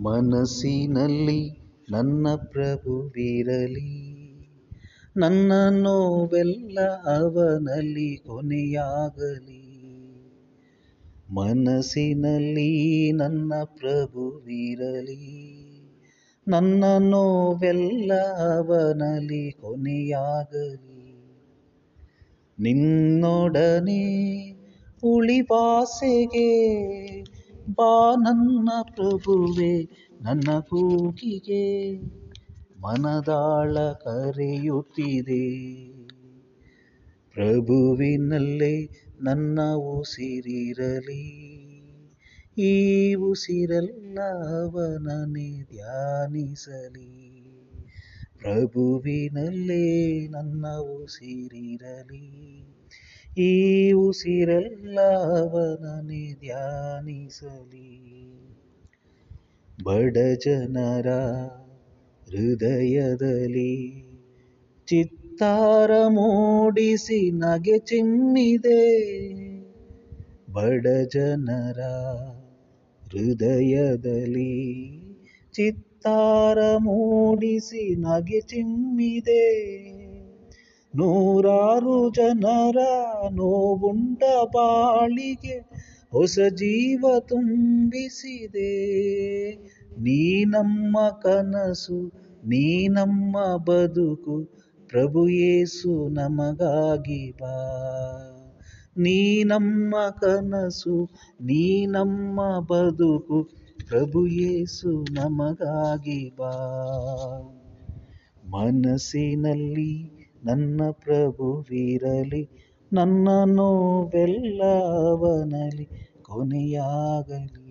ಮನಸ್ಸಿನಲ್ಲಿ ನನ್ನ ಪ್ರಭುವಿರಲಿ ನನ್ನ ನೋವೆಲ್ಲ ಅವನಲ್ಲಿ ಕೊನೆಯಾಗಲಿ. ಮನಸ್ಸಿನಲ್ಲಿ ನನ್ನ ಪ್ರಭುವಿರಲಿ ನನ್ನ ನೋವೆಲ್ಲ ಅವನಲ್ಲಿ ಕೊನೆಯಾಗಲಿ. ನಿನ್ನೊಡನೆ ಉಳಿವಾಸೆಗೆ ಬಾ ನನ್ನ ಪ್ರಭುವೆ ನನ್ನ ಕೂಗಿಗೆ ಮನದಾಳ ಕರೆಯುತ್ತಿದೆ. ಪ್ರಭುವಿನಲ್ಲೇ ನನ್ನ ಉಸಿರಿರಲಿ ಈ ಉಸಿರೆಲ್ಲ ಧ್ಯಾನಿಸಲಿ. ಪ್ರಭುವಿನಲ್ಲೇ ನನ್ನ ಉಸಿರಿರಲಿ. ಈ ಉಸಿರೆಲ್ಲ ಅವನನ್ನೇ ಧ್ಯಾನಿಸಲಿ. ಬಡ ಜನರ ಹೃದಯದಲ್ಲಿ ಚಿತ್ತಾರ ಮೂಡಿಸಿ ನಗೆ ಚಿಮ್ಮಿದೆ. ಬಡ ಜನರ ಹೃದಯದಲ್ಲಿ ಚಿತ್ತಾರ ಮೂಡಿಸಿ ನಗೆ ಚಿಮ್ಮಿದೆ. ನೂರಾರು ಜನರ ನೋವುಂಡ ಬಾಳಿಗೆ ಹೊಸ ಜೀವ ತುಂಬಿಸಿದೆ. ನೀ ನಮ್ಮ ಕನಸು, ನೀ ನಮ್ಮ ಬದುಕು, ಪ್ರಭು ಯೇಸು ನಮಗಾಗಿ ಬಾ. ನೀ ನಮ್ಮ ಕನಸು, ನೀ ನಮ್ಮ ಬದುಕು ಪ್ರಭು ಯೇಸು ನಮಗಾಗಿ ಬಾ. ಮನಸ್ಸಿನಲ್ಲಿ ನನ್ನ ಪ್ರಭುವಿರಲಿ ನನ್ನ ನೋವೆಲ್ಲ ಕೊನೆಯಾಗಲಿ.